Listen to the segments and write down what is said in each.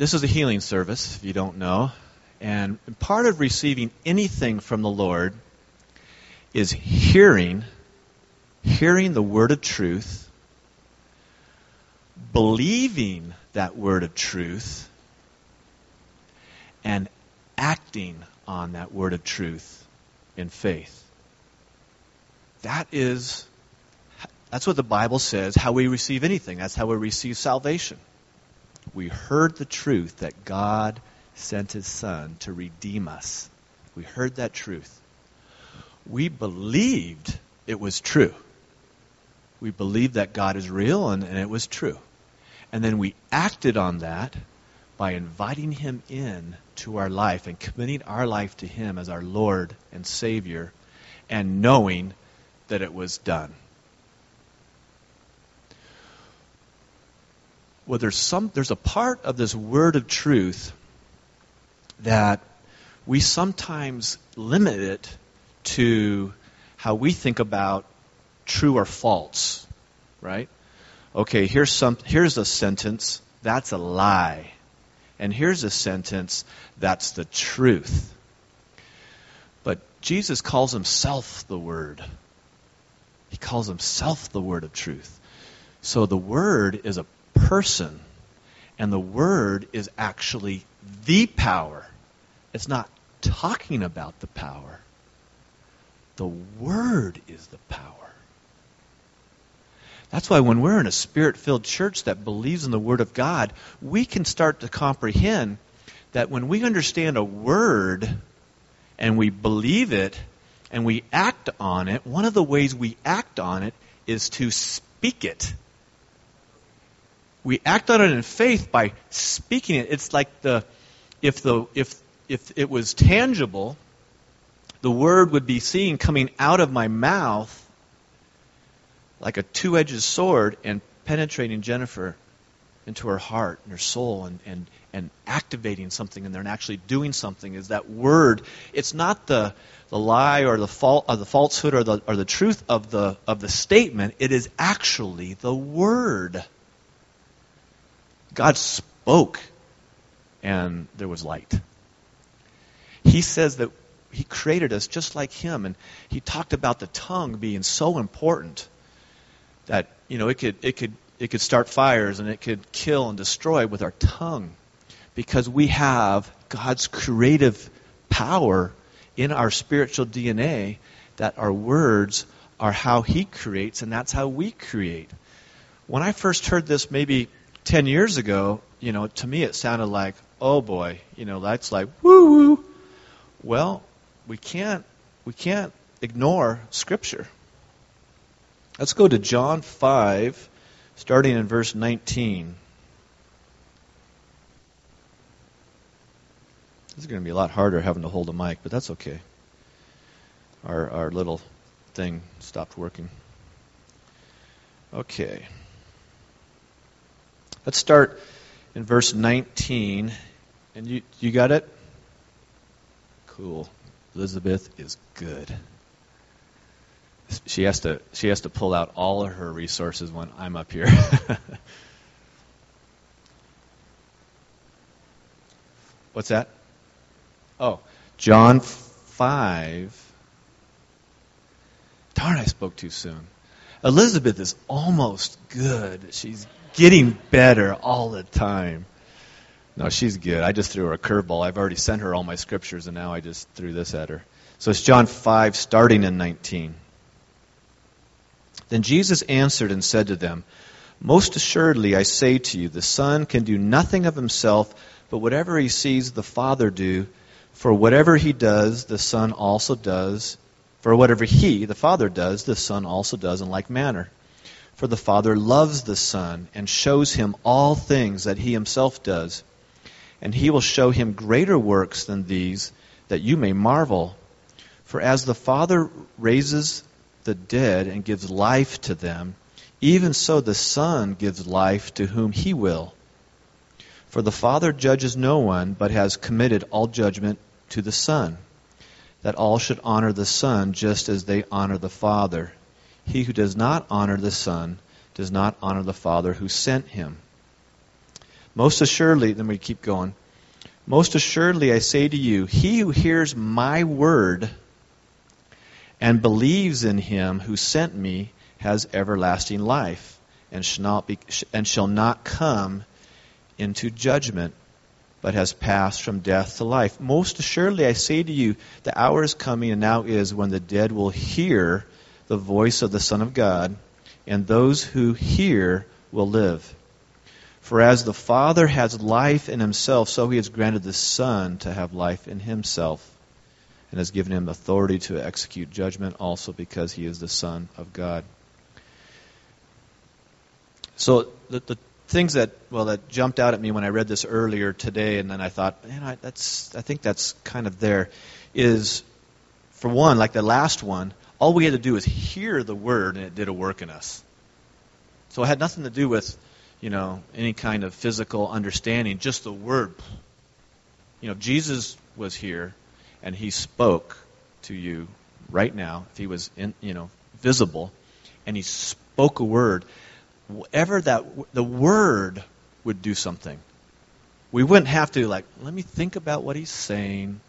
this is a healing service, if you don't know. And part of receiving anything from the Lord is hearing, hearing the word of truth, believing that word of truth, and acting on that word of truth in faith. That is that's what the Bible says how we receive anything. That's how we receive salvation. We heard the truth that God sent his son to redeem us. We heard that truth. We believed it was true. We believed that God is real and, and it was true. And then we acted on that by inviting him in to our life and committing our life to him as our Lord and Savior and knowing that it was done. Well, there's some there's a part of this word of truth that we sometimes limit it to how we think about true or false, right? Okay, here's some here's a sentence that's a lie. And here's a sentence that's the truth. But Jesus calls himself the word. He calls himself the word of truth. So the word is a person and the word is actually the power. It's not talking about the power. The Word is the power. That's why when we're in a spirit filled church that believes in the Word of God, we can start to comprehend that when we understand a word and we believe it and we act on it, one of the ways we act on it is to speak it. We act on it in faith by speaking it. It's like the if the if if it was tangible, the word would be seen coming out of my mouth like a two edged sword and penetrating Jennifer into her heart and her soul and, and, and activating something in there and actually doing something is that word. It's not the, the lie or the, fault, or the falsehood or the, or the truth of the, of the statement. It is actually the word. God spoke and there was light. He says that He created us just like Him, and He talked about the tongue being so important that you know it could it could it could start fires and it could kill and destroy with our tongue because we have God's creative power in our spiritual DNA that our words are how He creates and that's how we create. When I first heard this maybe 10 years ago, you know, to me it sounded like, oh boy, you know, that's like woo woo. Well, we can't we can't ignore scripture. Let's go to John 5 starting in verse 19. This is going to be a lot harder having to hold a mic, but that's okay. Our our little thing stopped working. Okay. Let's start in verse 19. And you you got it? Cool. Elizabeth is good. She has to she has to pull out all of her resources when I'm up here. What's that? Oh, John 5. Darn, I spoke too soon. Elizabeth is almost good. She's getting better all the time. No, she's good. I just threw her a curveball. I've already sent her all my scriptures, and now I just threw this at her. So it's John 5, starting in 19. Then Jesus answered and said to them, Most assuredly I say to you, the Son can do nothing of himself, but whatever he sees the Father do, for whatever he does, the Son also does. For whatever he, the Father, does, the Son also does in like manner. For the Father loves the Son and shows him all things that he himself does. And he will show him greater works than these, that you may marvel. For as the Father raises the dead and gives life to them, even so the Son gives life to whom he will. For the Father judges no one, but has committed all judgment to the Son, that all should honor the Son just as they honor the Father. He who does not honor the Son does not honor the Father who sent him. Most assuredly, then we keep going. Most assuredly, I say to you, he who hears my word and believes in him who sent me has everlasting life and shall not, be, and shall not come into judgment, but has passed from death to life. Most assuredly, I say to you, the hour is coming and now is when the dead will hear the voice of the Son of God, and those who hear will live. For as the Father has life in himself, so he has granted the Son to have life in himself, and has given him authority to execute judgment also because he is the Son of God. So the, the things that well that jumped out at me when I read this earlier today, and then I thought, man, I, that's I think that's kind of there. Is for one, like the last one, all we had to do was hear the word, and it did a work in us. So it had nothing to do with, you know, any kind of physical understanding, just the word. You know, Jesus was here, and he spoke to you right now. If he was, in, you know, visible, and he spoke a word whatever that the word would do something. We wouldn't have to like, let me think about what he's saying.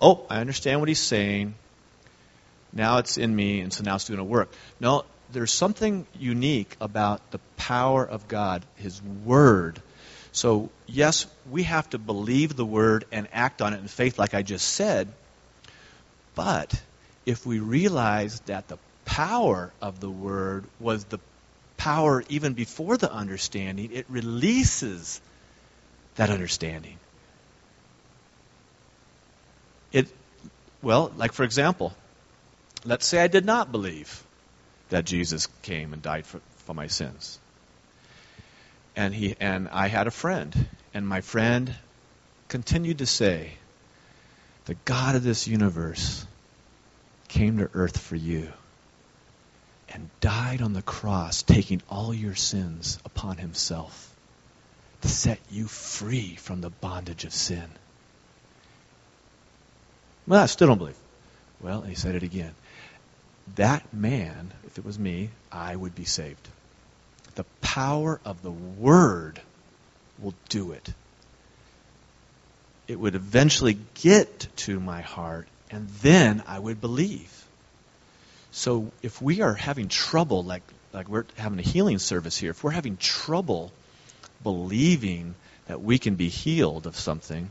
Oh, I understand what he's saying. Now it's in me, and so now it's doing a work. No, there's something unique about the power of God, His Word. So, yes, we have to believe the Word and act on it in faith, like I just said. But if we realize that the power of the Word was the power even before the understanding, it releases that understanding. It, well, like for example, let's say I did not believe that Jesus came and died for, for my sins. And he and I had a friend, and my friend continued to say, The God of this universe came to earth for you and died on the cross, taking all your sins upon himself to set you free from the bondage of sin. Well, I still don't believe. Well, he said it again. That man, if it was me, I would be saved. The power of the Word will do it. It would eventually get to my heart, and then I would believe. So if we are having trouble, like, like we're having a healing service here, if we're having trouble believing that we can be healed of something,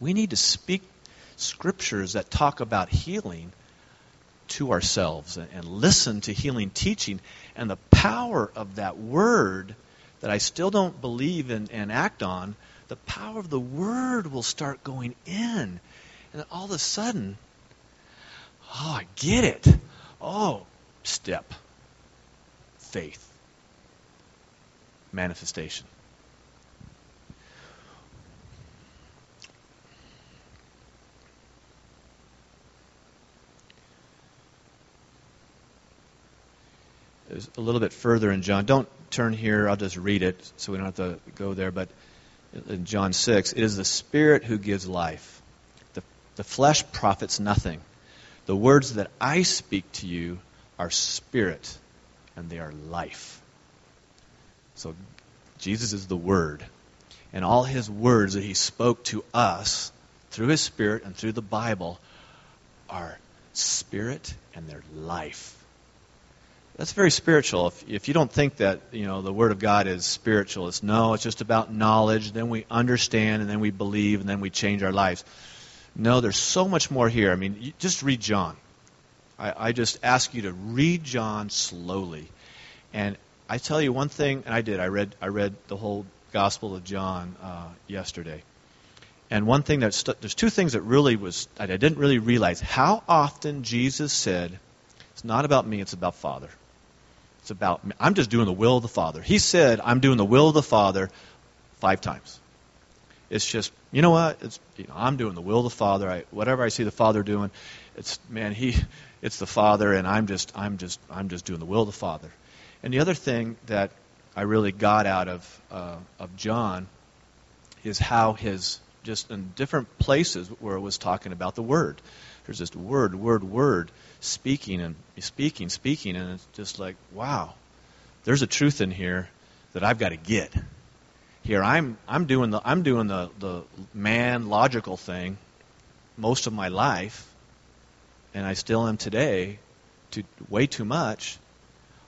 we need to speak scriptures that talk about healing to ourselves and, listen to healing teaching and the power of that word that I still don't believe in and act on, the power of the word will start going in. And all of a sudden, Oh, I get it. Oh, step. Faith. Manifestation. A little bit further in John. Don't turn here. I'll just read it so we don't have to go there. But in John 6, it is the Spirit who gives life. The, the flesh profits nothing. The words that I speak to you are spirit and they are life. So Jesus is the Word. And all his words that he spoke to us through his Spirit and through the Bible are spirit and they're life. That's very spiritual. If, if you don't think that you know the Word of God is spiritual, it's no, it's just about knowledge. Then we understand, and then we believe, and then we change our lives. No, there's so much more here. I mean, just read John. I, I just ask you to read John slowly. And I tell you one thing, and I did. I read I read the whole Gospel of John uh, yesterday. And one thing that st- there's two things that really was I didn't really realize how often Jesus said, "It's not about me; it's about Father. It's about me. I'm just doing the will of the Father." He said, "I'm doing the will of the Father," five times. It's just, you know what? It's, you know, I'm doing the will of the Father. I, whatever I see the Father doing, it's man, he, it's the Father, and I'm just, I'm just, I'm just doing the will of the Father. And the other thing that I really got out of uh, of John is how his just in different places where it was talking about the Word. There's just word, word, word, speaking and speaking, speaking, and it's just like, wow, there's a truth in here that I've got to get. here I'm I'm doing the I'm doing the, the man logical thing most of my life, and I still am today, to way too much.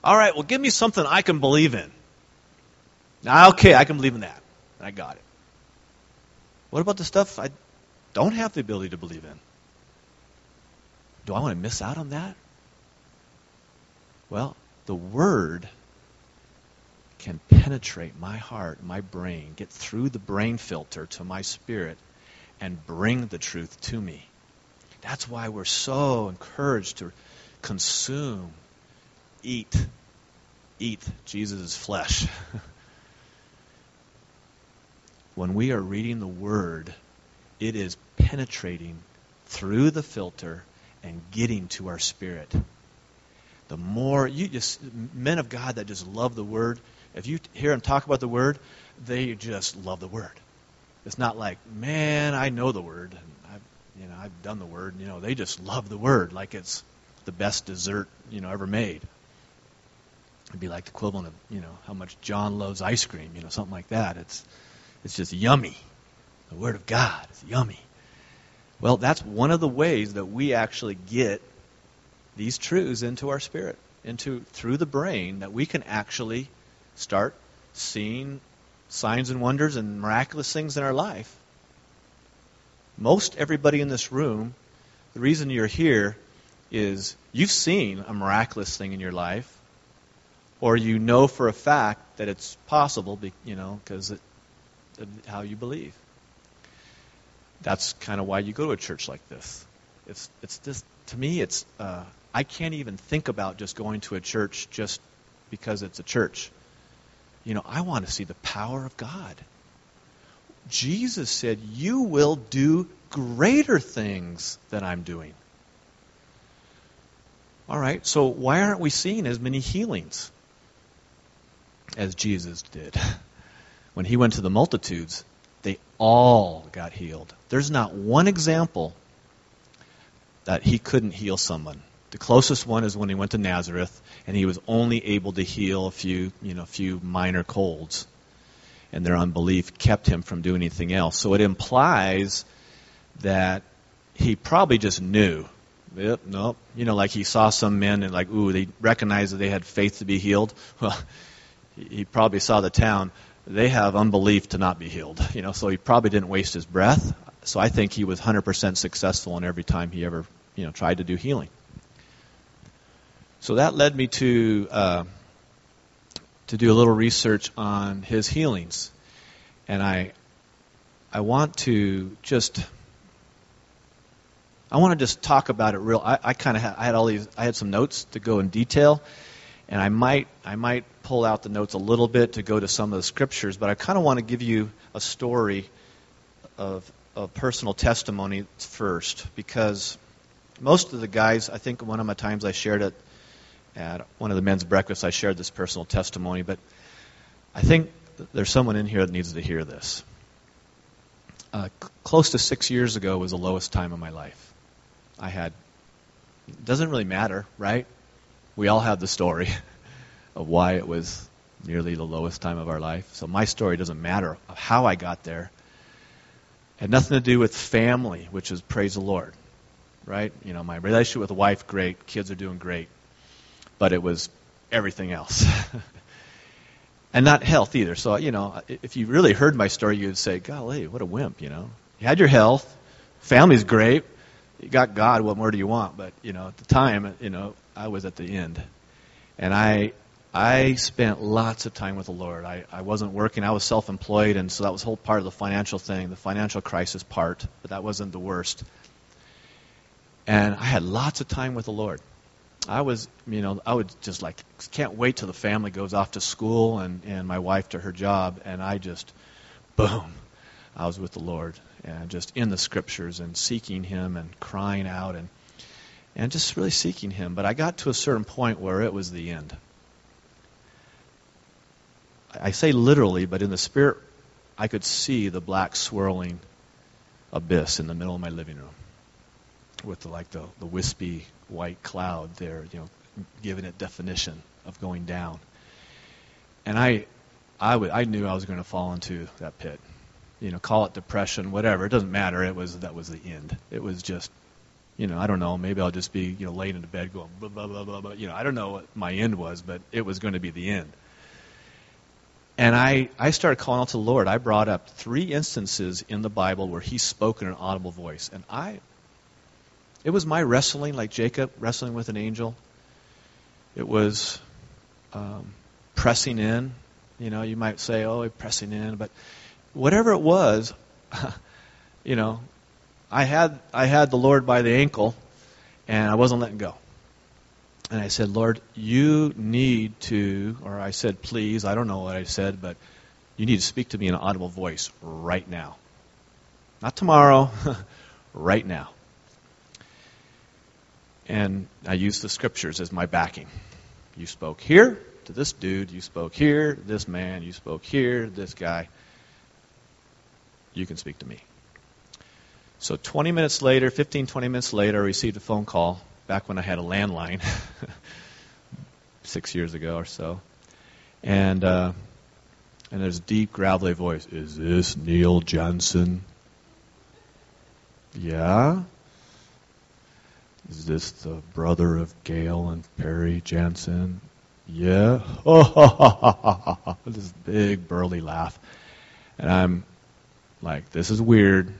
All right, well give me something I can believe in. Now, okay, I can believe in that. I got it. What about the stuff I don't have the ability to believe in? Do I want to miss out on that? Well, the Word can penetrate my heart, my brain, get through the brain filter to my spirit, and bring the truth to me. That's why we're so encouraged to consume, eat, eat Jesus' flesh. when we are reading the Word, it is penetrating through the filter and getting to our spirit. The more you just, men of God that just love the Word, if you hear them talk about the Word, they just love the Word. It's not like, man, I know the Word. And I've, you know, I've done the Word. You know, they just love the Word like it's the best dessert, you know, ever made. It'd be like the equivalent of, you know, how much John loves ice cream, you know, something like that. It's, it's just yummy. The Word of God is yummy. Well, that's one of the ways that we actually get these truths into our spirit, into through the brain, that we can actually start seeing signs and wonders and miraculous things in our life. Most everybody in this room, the reason you're here is you've seen a miraculous thing in your life, or you know for a fact that it's possible, you know, because how you believe. That's kind of why you go to a church like this. It's it's just to me it's uh, I can't even think about just going to a church just because it's a church. You know, I want to see the power of God. Jesus said, "You will do greater things than I'm doing." All right, so why aren't we seeing as many healings as Jesus did? When he went to the multitudes, all got healed. There's not one example that he couldn't heal someone. The closest one is when he went to Nazareth and he was only able to heal a few, you know, a few minor colds. And their unbelief kept him from doing anything else. So it implies that he probably just knew. Yep, nope. You know, like he saw some men and like, ooh, they recognized that they had faith to be healed. Well, he probably saw the town they have unbelief to not be healed. You know, so he probably didn't waste his breath. So I think he was 100% successful in every time he ever, you know, tried to do healing. So that led me to uh, to do a little research on his healings, and I I want to just I want to just talk about it real. I, I kind of had I had all these I had some notes to go in detail, and I might I might pull out the notes a little bit to go to some of the scriptures, but I kind of want to give you a story of of personal testimony first because most of the guys, I think one of my times I shared it at one of the men's breakfasts, I shared this personal testimony, but I think there's someone in here that needs to hear this. Uh, close to six years ago was the lowest time of my life. I had, doesn't really matter, right? We all have the story of why it was nearly the lowest time of our life. So my story doesn't matter how I got there. It had nothing to do with family, which is praise the Lord, right? You know, my relationship with wife, great. Kids are doing great. But it was everything else. and not health either. So, you know, if you really heard my story, you'd say, golly, what a wimp, you know. You had your health. Family's great. You got God. What more do you want? But, you know, at the time, you know, I was at the end. And I I spent lots of time with the Lord. I, I wasn't working. I was self employed, and so that was whole part of the financial thing, the financial crisis part, but that wasn't the worst. And I had lots of time with the Lord. I was, you know, I would just like, can't wait till the family goes off to school and, and my wife to her job, and I just, boom, I was with the Lord and just in the scriptures and seeking Him and crying out and and just really seeking Him. But I got to a certain point where it was the end. I say literally, but in the spirit, I could see the black swirling abyss in the middle of my living room with the, like the, the wispy white cloud there, you know, giving it definition of going down. And I, I would I knew I was going to fall into that pit. You know, call it depression, whatever. It doesn't matter. It was that was the end. It was just, you know, I don't know. Maybe I'll just be you know laying in the bed going blah blah blah blah blah. You know, I don't know what my end was, but it was going to be the end. And I I started calling out to the Lord. I brought up three instances in the Bible where He spoke in an audible voice, and I. It was my wrestling, like Jacob wrestling with an angel. It was um, pressing in. You know, you might say, "Oh, pressing in," but whatever it was, you know, I had I had the Lord by the ankle, and I wasn't letting go. And I said, Lord, you need to, or I said, please, I don't know what I said, but you need to speak to me in an audible voice right now. Not tomorrow, right now. And I used the scriptures as my backing. You spoke here to this dude, you spoke here, this man, you spoke here, this guy. You can speak to me. So 20 minutes later, 15, 20 minutes later, I received a phone call back when I had a landline, six years ago or so. And, uh, and there's a deep, gravelly voice. Is this Neil Jansen? Yeah. Is this the brother of Gail and Perry Jansen? Yeah. Oh, this big burly laugh. And I'm like, this is weird.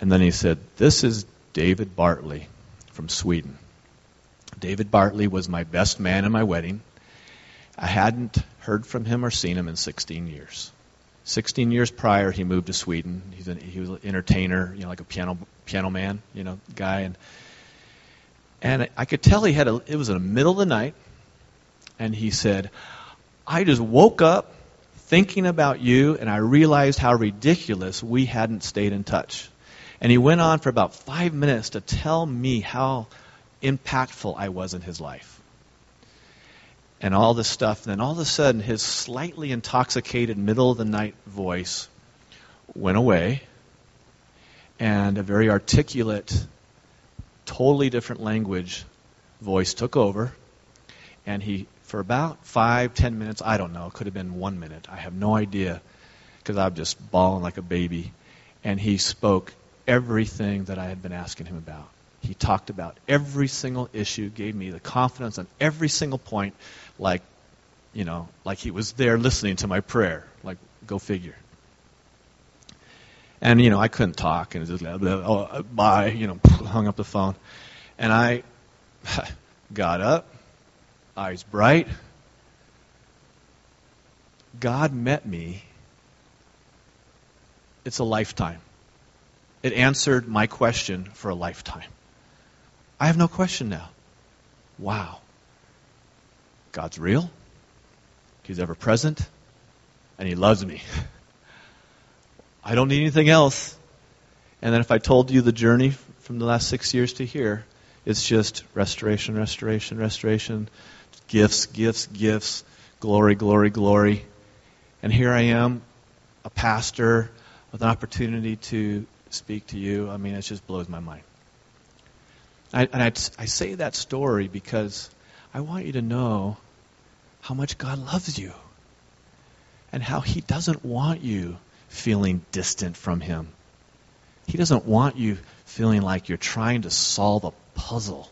And then he said, This is David Bartley from Sweden. David Bartley was my best man in my wedding. I hadn't heard from him or seen him in 16 years. 16 years prior, he moved to Sweden. He's an, he was an entertainer, you know, like a piano piano man, you know, guy, and and I could tell he had a. It was in the middle of the night, and he said, "I just woke up thinking about you, and I realized how ridiculous we hadn't stayed in touch." And he went on for about five minutes to tell me how impactful I was in his life. And all this stuff. And then all of a sudden, his slightly intoxicated, middle of the night voice went away. And a very articulate, totally different language voice took over. And he, for about five, ten minutes, I don't know, it could have been one minute, I have no idea, because I'm just bawling like a baby. And he spoke everything that I had been asking him about. He talked about every single issue, gave me the confidence on every single point, like, you know, like he was there listening to my prayer. Like, go figure. And, you know, I couldn't talk, and just, oh, bye, you know, hung up the phone. And I got up, eyes bright. God met me. It's a lifetime. It answered my question for a lifetime. I have no question now. Wow. God's real. He's ever present. And He loves me. I don't need anything else. And then if I told you the journey from the last six years to here, it's just restoration, restoration, restoration, gifts, gifts, gifts, glory, glory, glory. And here I am, a pastor with an opportunity to speak to you. I mean, it just blows my mind. I, and I, I say that story because I want you to know how much God loves you and how He doesn't want you feeling distant from Him. He doesn't want you feeling like you're trying to solve a puzzle.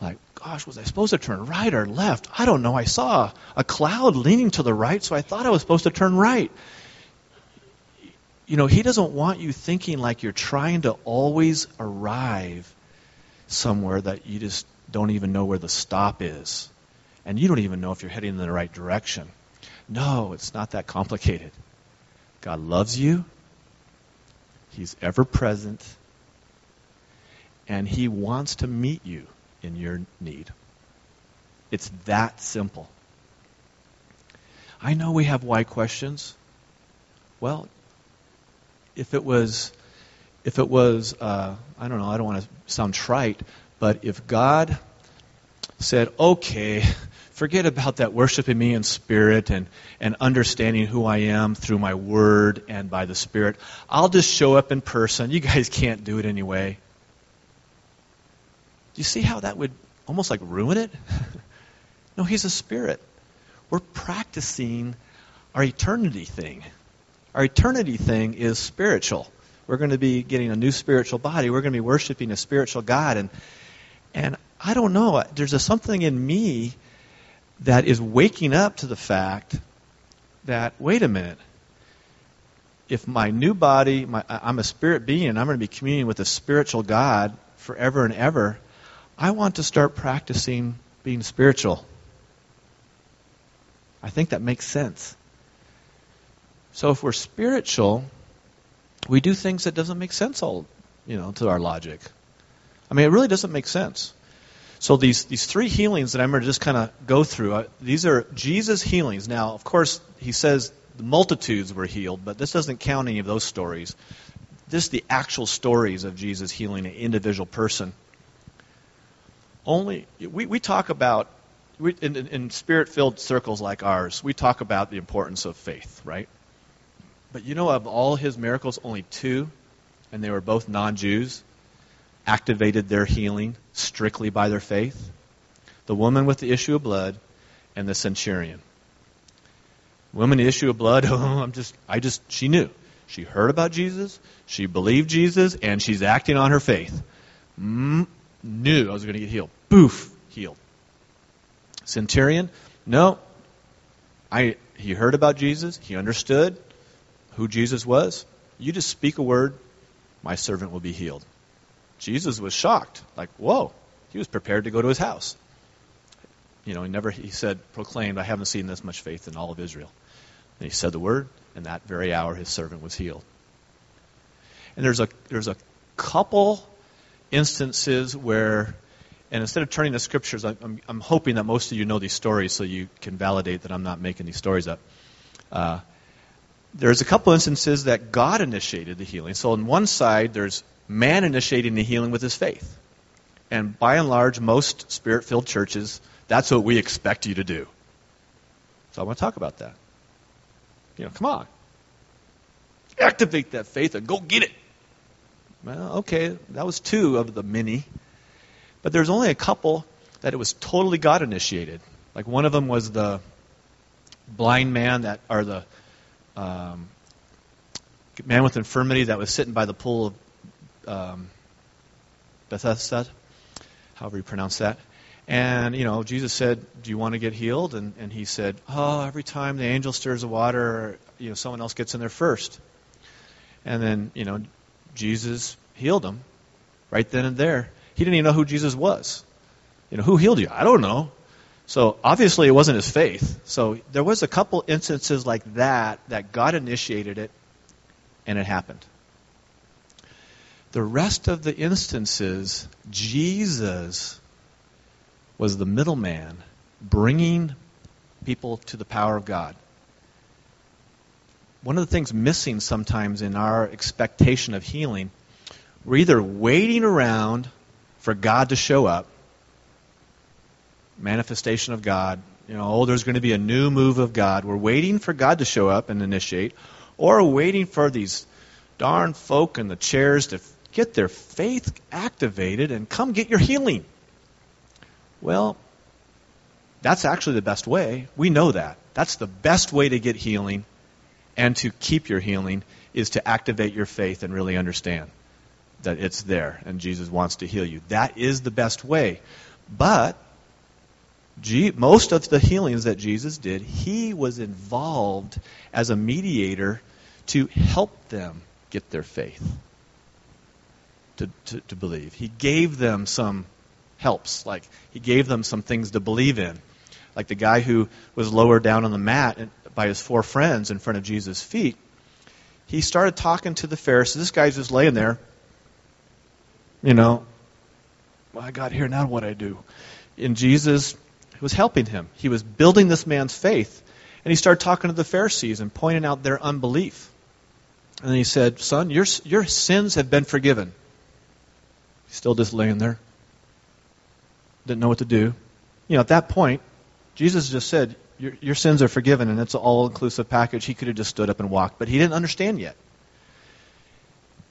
Like, gosh, was I supposed to turn right or left? I don't know. I saw a cloud leaning to the right, so I thought I was supposed to turn right. You know, He doesn't want you thinking like you're trying to always arrive somewhere that you just don't even know where the stop is. And you don't even know if you're heading in the right direction. No, it's not that complicated. God loves you. He's ever present. And He wants to meet you in your need. It's that simple. I know we have why questions. Well, if it was if it was, uh, I don't know, I don't want to sound trite, but if God said, okay, forget about that worshiping me in spirit and, and understanding who I am through my word and by the spirit, I'll just show up in person. You guys can't do it anyway. Do you see how that would almost like ruin it? no, he's a spirit. we're practicing our eternity thing. Our eternity thing is spiritual. We're going to be getting a new spiritual body. We're going to be worshiping a spiritual God. And, and I don't know, there's a something in me that is waking up to the fact that, wait a minute, if my new body, my, I'm a spirit being, I'm going to be communing with a spiritual God forever and ever, I want to start practicing being spiritual. I think that makes sense. So if we're spiritual, we do things that doesn't make sense all, you know, to our logic. I mean, it really doesn't make sense. So these these three healings that I'm going to just kind of go through, uh, these are Jesus healings. Now, of course, he says the multitudes were healed, but this doesn't count any of those stories. This is the actual stories of Jesus healing an individual person. Only we, we talk about we, in, in spirit-filled circles like ours, we talk about the importance of faith, right? But you know, of all his miracles, only two, and they were both non-Jews, activated their healing strictly by their faith. The woman with the issue of blood and the centurion. Woman, issue of blood, oh, I'm just, I just, she knew. She heard about Jesus, she believed Jesus, and she's acting on her faith. Mm, knew I was going to get healed. Boof, healed. Centurion, no. I, he heard about Jesus, he understood who Jesus was. You just speak a word, my servant will be healed. Jesus was shocked, like, whoa. He was prepared to go to his house. You know, he never, he said, proclaimed, I haven't seen this much faith in all of Israel. And he said the word, and that very hour his servant was healed. And there's a, there's a couple instances where, and instead of turning to scriptures, I'm, I'm hoping that most of you know these stories so you can validate that I'm not making these stories up. Uh, there's a couple instances that God initiated the healing. So on one side, there's man initiating the healing with his faith. And by and large, most spirit filled churches, that's what we expect you to do. So I want to talk about that. You know, come on. Activate that faith and go get it. Well, okay, that was two of the many. But there's only a couple that it was totally God initiated. Like one of them was the blind man that, or the um, man with infirmity that was sitting by the pool of um, Bethesda, however you pronounce that. And, you know, Jesus said, Do you want to get healed? And, and he said, Oh, every time the angel stirs the water, you know, someone else gets in there first. And then, you know, Jesus healed him right then and there. He didn't even know who Jesus was. You know, who healed you? I don't know. So obviously it wasn't his faith. So there was a couple instances like that that God initiated it and it happened. The rest of the instances, Jesus was the middleman bringing people to the power of God. One of the things missing sometimes in our expectation of healing, we're either waiting around for God to show up, manifestation of God, you know, oh, there's going to be a new move of God. We're waiting for God to show up and initiate, or waiting for these darn folk in the chairs to get their faith activated and come get your healing. Well, that's actually the best way. We know that. That's the best way to get healing and to keep your healing is to activate your faith and really understand that it's there and Jesus wants to heal you. That is the best way. But most of the healings that Jesus did, he was involved as a mediator to help them get their faith, to, to, to believe. He gave them some helps. Like he gave them some things to believe in. Like the guy who was lowered down on the mat by his four friends in front of Jesus' feet. He started talking to the Pharisees. This guy's just laying there. You know, well, I got here, now what I do? And Jesus was helping him. He was building this man's faith. And he started talking to the Pharisees and pointing out their unbelief. And he said, Son, your, your sins have been forgiven. He's still just laying there didn't know what to do. You know, at that point, Jesus just said, your, your sins are forgiven, and it's an all inclusive package. He could have just stood up and walked, but he didn't understand yet.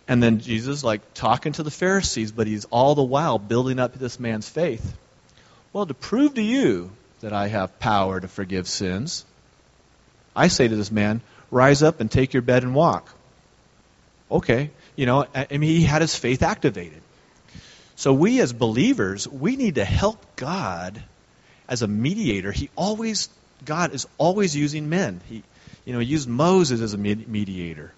And then Jesus, like, talking to the Pharisees, but he's all the while building up this man's faith. Well, to prove to you that I have power to forgive sins. I say to this man, Rise up and take your bed and walk. Okay. You know, I mean, he had his faith activated. So we as believers, we need to help God as a mediator. He always, God is always using men. He, you know, he used Moses as a mediator.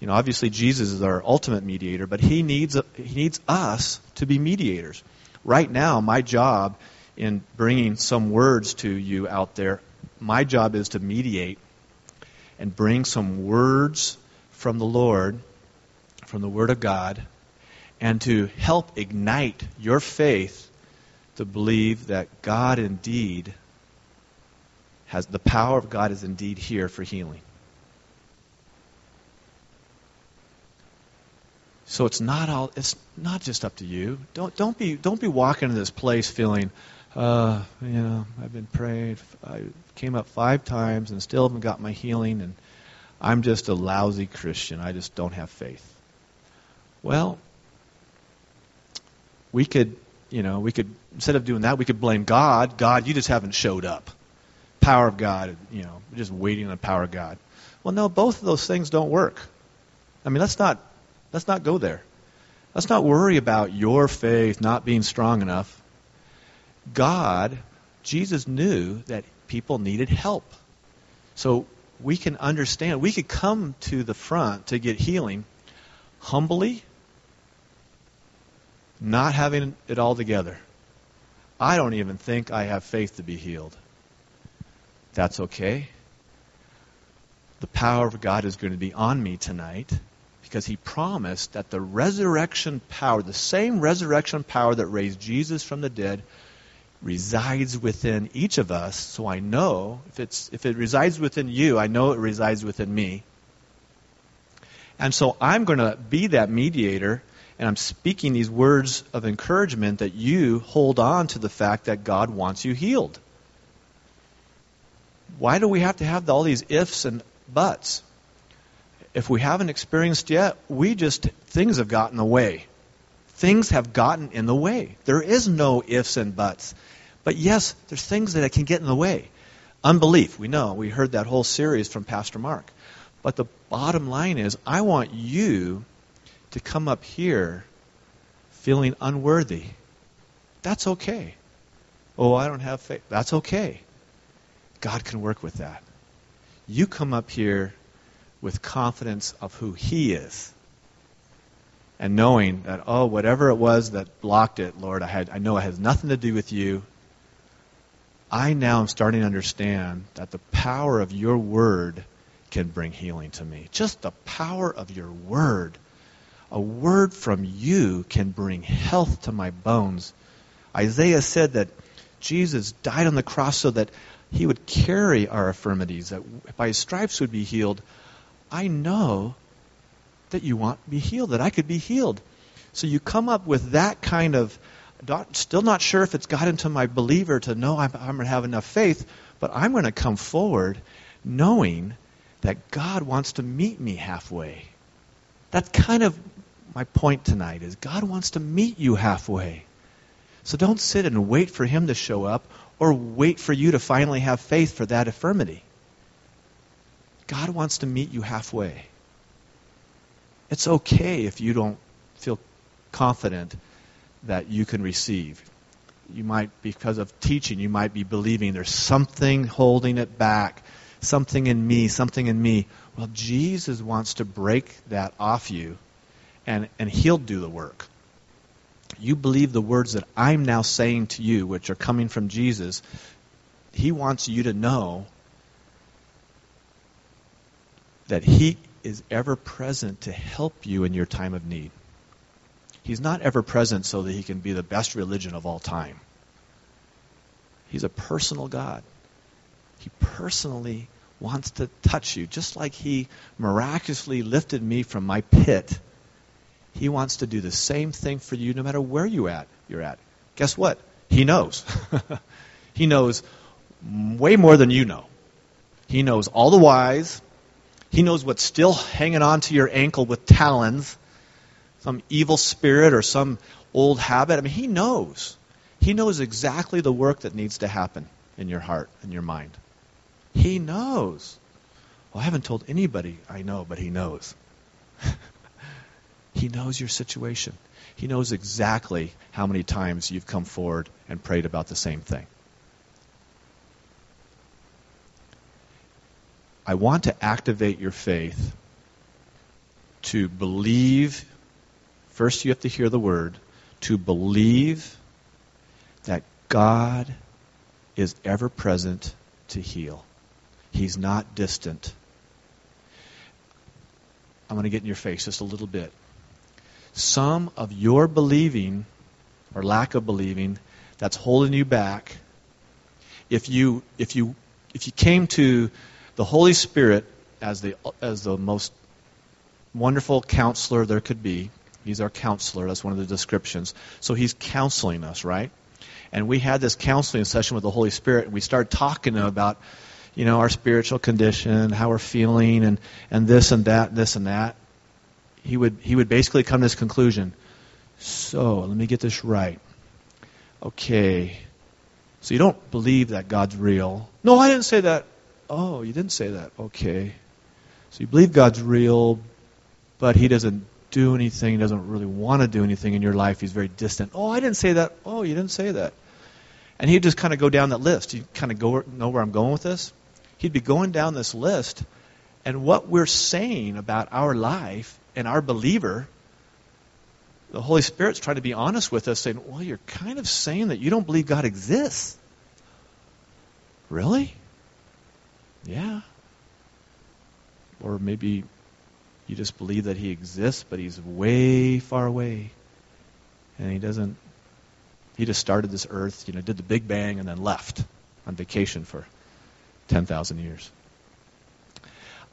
You know, obviously Jesus is our ultimate mediator, but he needs, he needs us to be mediators. Right now, my job in bringing some words to you out there, my job is to mediate and bring some words from the Lord, from the Word of God, and to help ignite your faith to believe that God indeed has the power of God is indeed here for healing. So it's not all it's not just up to you. Don't don't be don't be walking in this place feeling, uh, you know, I've been praying. I came up five times and still haven't got my healing, and I'm just a lousy Christian. I just don't have faith. Well, we could, you know, we could instead of doing that, we could blame God. God, you just haven't showed up. Power of God, you know, just waiting on the power of God. Well, no, both of those things don't work. I mean, let's not let's not go there. Let's not worry about your faith not being strong enough. God, Jesus knew that people needed help. So we can understand, we could come to the front to get healing humbly, not having it all together. I don't even think I have faith to be healed. That's okay. The power of God is going to be on me tonight because he promised that the resurrection power, the same resurrection power that raised Jesus from the dead, resides within each of us. So I know if it's if it resides within you, I know it resides within me. And so I'm going to be that mediator and I'm speaking these words of encouragement that you hold on to the fact that God wants you healed. Why do we have to have all these ifs and buts? If we haven't experienced yet, we just things have gotten in the way. Things have gotten in the way. There is no ifs and buts. But yes, there's things that can get in the way. Unbelief, we know. We heard that whole series from Pastor Mark. But the bottom line is, I want you to come up here feeling unworthy. That's okay. Oh, I don't have faith. That's okay. God can work with that. You come up here with confidence of who He is. And knowing that, oh, whatever it was that blocked it, Lord, I, had, I know it has nothing to do with you. I now am starting to understand that the power of your word can bring healing to me. Just the power of your word. A word from you can bring health to my bones. Isaiah said that Jesus died on the cross so that he would carry our infirmities, that by his stripes would be healed. I know that you want me healed, that I could be healed. So you come up with that kind of still not sure if it's got into my believer to know I'm, I'm going to have enough faith, but I'm going to come forward knowing that God wants to meet me halfway. That's kind of my point tonight is God wants to meet you halfway. So don't sit and wait for him to show up or wait for you to finally have faith for that infirmity. God wants to meet you halfway. It's okay if you don't feel confident that you can receive. You might, because of teaching, you might be believing there's something holding it back, something in me, something in me. Well, Jesus wants to break that off you, and, and He'll do the work. You believe the words that I'm now saying to you, which are coming from Jesus. He wants you to know that He is ever present to help you in your time of need. He's not ever present so that he can be the best religion of all time. He's a personal God. He personally wants to touch you, just like he miraculously lifted me from my pit. He wants to do the same thing for you no matter where you at you're at. Guess what? He knows. he knows way more than you know. He knows all the whys. He knows what's still hanging on to your ankle with talons some evil spirit or some old habit. I mean, he knows. He knows exactly the work that needs to happen. in your heart and your mind. He knows. Well, I haven't told anybody I know, but he knows. he knows your situation. He knows exactly how many times you've come forward and prayed about the same thing. I want to activate your faith to believe. First, you have to hear the word. To believe that God is ever present to heal. He's not distant. I'm going to get in your face just a little bit. Some of your believing or lack of believing that's holding you back. If you if you if you came to the Holy Spirit as the as the most wonderful counselor there could be, he's our counselor. That's one of the descriptions. So he's counseling us, right? And we had this counseling session with the Holy Spirit, and we started talking about, you know, our spiritual condition, how we're feeling, and, and this and that, this and that. He would, he would basically come to this conclusion. So, let me get this right. Okay. So you don't believe that God's real. No, I didn't say that. Oh, you didn't say that. Okay. So you believe God's real, but he doesn't do anything, he doesn't really want to do anything in your life. He's very distant. Oh, I didn't say that. Oh, you didn't say that. And he'd just kind of go down that list. You kind of go know where I'm going with this. He'd be going down this list, and what we're saying about our life and our believer, the Holy Spirit's trying to be honest with us, saying, "Well, you're kind of saying that you don't believe God exists." Really? Yeah. Or maybe you just believe that He exists, but He's way far away, and He doesn't he just started this earth, you know, did the Big Bang and then left on vacation for 10,000 years.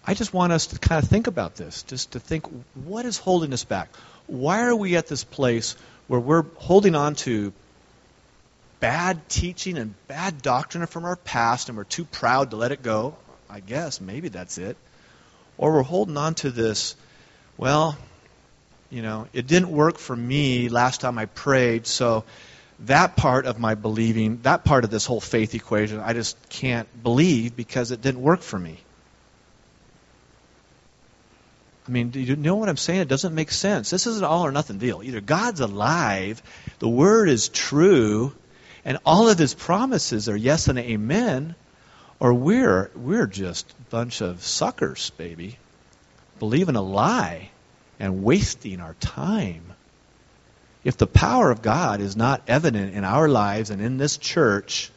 I just want us to kind of think about this, just to think what is holding us back? Why are we at this place where we're holding on to bad teaching and bad doctrine from our past and we're too proud to let it go? I guess maybe that's it. Or we're holding on to this, well, you know, it didn't work for me last time I prayed, so that part of my believing, that part of this whole faith equation, I just can't believe because it didn't work for me. I mean, do you know what I'm saying? It doesn't make sense. This is an all or nothing deal. Either God's alive, the Word is true, and all of His promises are yes and amen, or we're we're just a bunch of suckers, baby, believing a lie and wasting our time. If the power of God is not evident in our lives and in this church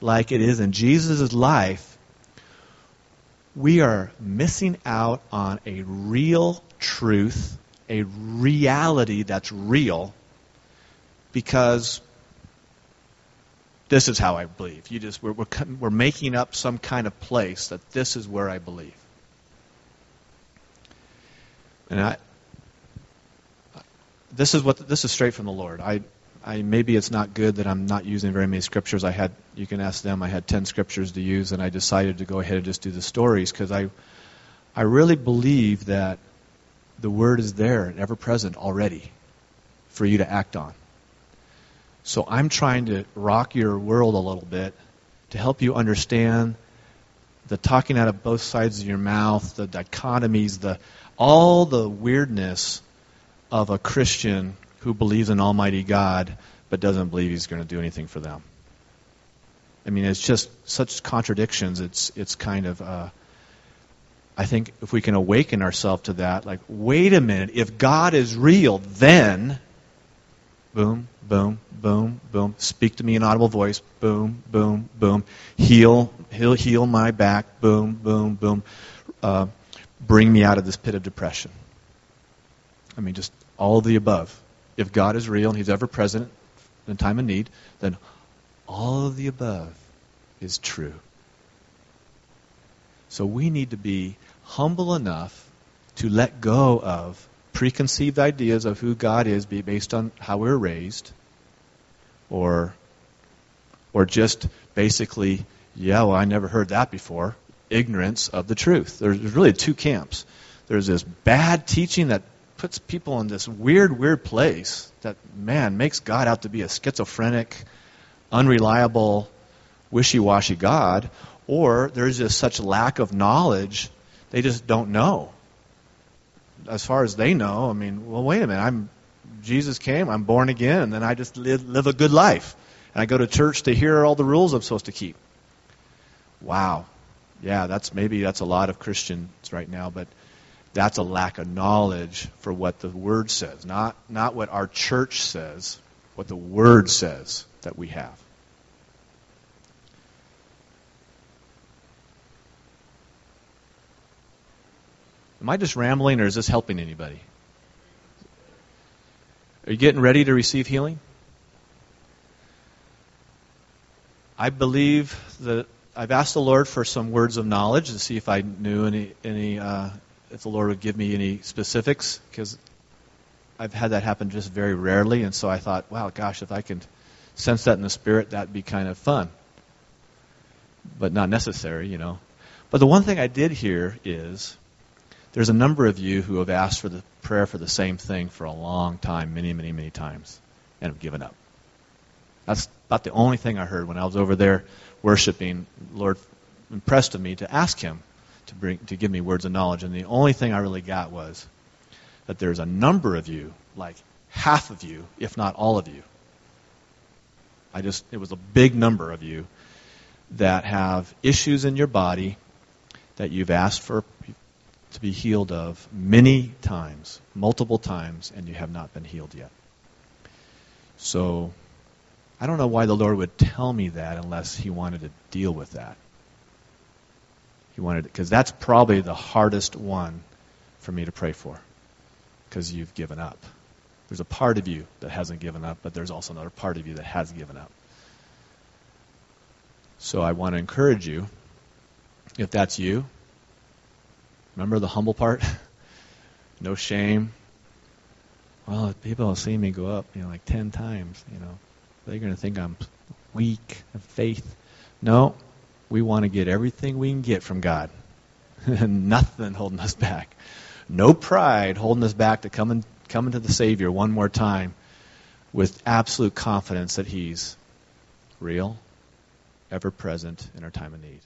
like it is in Jesus' life, we are missing out on a real truth, a reality that's real, because this is how I believe. You just we're, we're, we're making up some kind of place that this is where I believe. And I, this is what this is straight from the Lord. I, I maybe it's not good that I'm not using very many scriptures. I had you can ask them. I had ten scriptures to use, and I decided to go ahead and just do the stories because I, I really believe that the word is there and ever present already, for you to act on. So I'm trying to rock your world a little bit to help you understand the talking out of both sides of your mouth, the dichotomies, the all the weirdness of a Christian who believes in Almighty God but doesn't believe He's going to do anything for them. I mean, it's just such contradictions. It's it's kind of. Uh, I think if we can awaken ourselves to that, like, wait a minute, if God is real, then, boom, boom, boom, boom, speak to me in audible voice, boom, boom, boom, heal, heal, heal my back, boom, boom, boom, uh, bring me out of this pit of depression. I mean, just all of the above. If God is real and He's ever present in time of need, then all of the above is true. So we need to be humble enough to let go of preconceived ideas of who God is be based on how we are raised or or just basically yeah well I never heard that before ignorance of the truth there's really two camps there's this bad teaching that puts people in this weird, weird place that, man, makes God out to be a schizophrenic, unreliable, wishy washy God, or there's just such lack of knowledge, they just don't know. As far as they know, I mean, well, wait a minute, I'm Jesus came, I'm born again, and then I just live, live a good life. And I go to church to hear all the rules I'm supposed to keep. Wow. Yeah, that's maybe that's a lot of Christians right now, but that's a lack of knowledge for what the Word says, not, not what our church says, what the Word says that we have. Am I just rambling or is this helping anybody? Are you getting ready to receive healing? I believe that I've asked the Lord for some words of knowledge to see if I knew any, any uh, if the Lord would give me any specifics, because I've had that happen just very rarely, and so I thought, wow, gosh, if I can sense that in the Spirit, that'd be kind of fun. But not necessary, you know. But the one thing I did hear is there's a number of you who have asked for the prayer for the same thing for a long time, many, many, many times, and have given up. That's about the only thing I heard when I was over there worshiping. Lord impressed on me to ask Him to bring to give me words of knowledge, and the only thing I really got was that there's a number of you, like half of you, if not all of you. I just it was a big number of you that have issues in your body that you've asked for to be healed of many times, multiple times, and you have not been healed yet. So, I don't know why the Lord would tell me that unless He wanted to deal with that. He wanted because that's probably the hardest one for me to pray for, because you've given up. There's a part of you that hasn't given up, but there's also another part of you that has given up. So I want to encourage you, if that's you, Remember the humble part? no shame. Well, people will see me go up, you know, like ten times, you know, they're going to think I'm weak of faith. No, we want to get everything we can get from God. Nothing holding us back. No pride holding us back to come coming to the Savior one more time with absolute confidence that He's real, ever present in our time of need.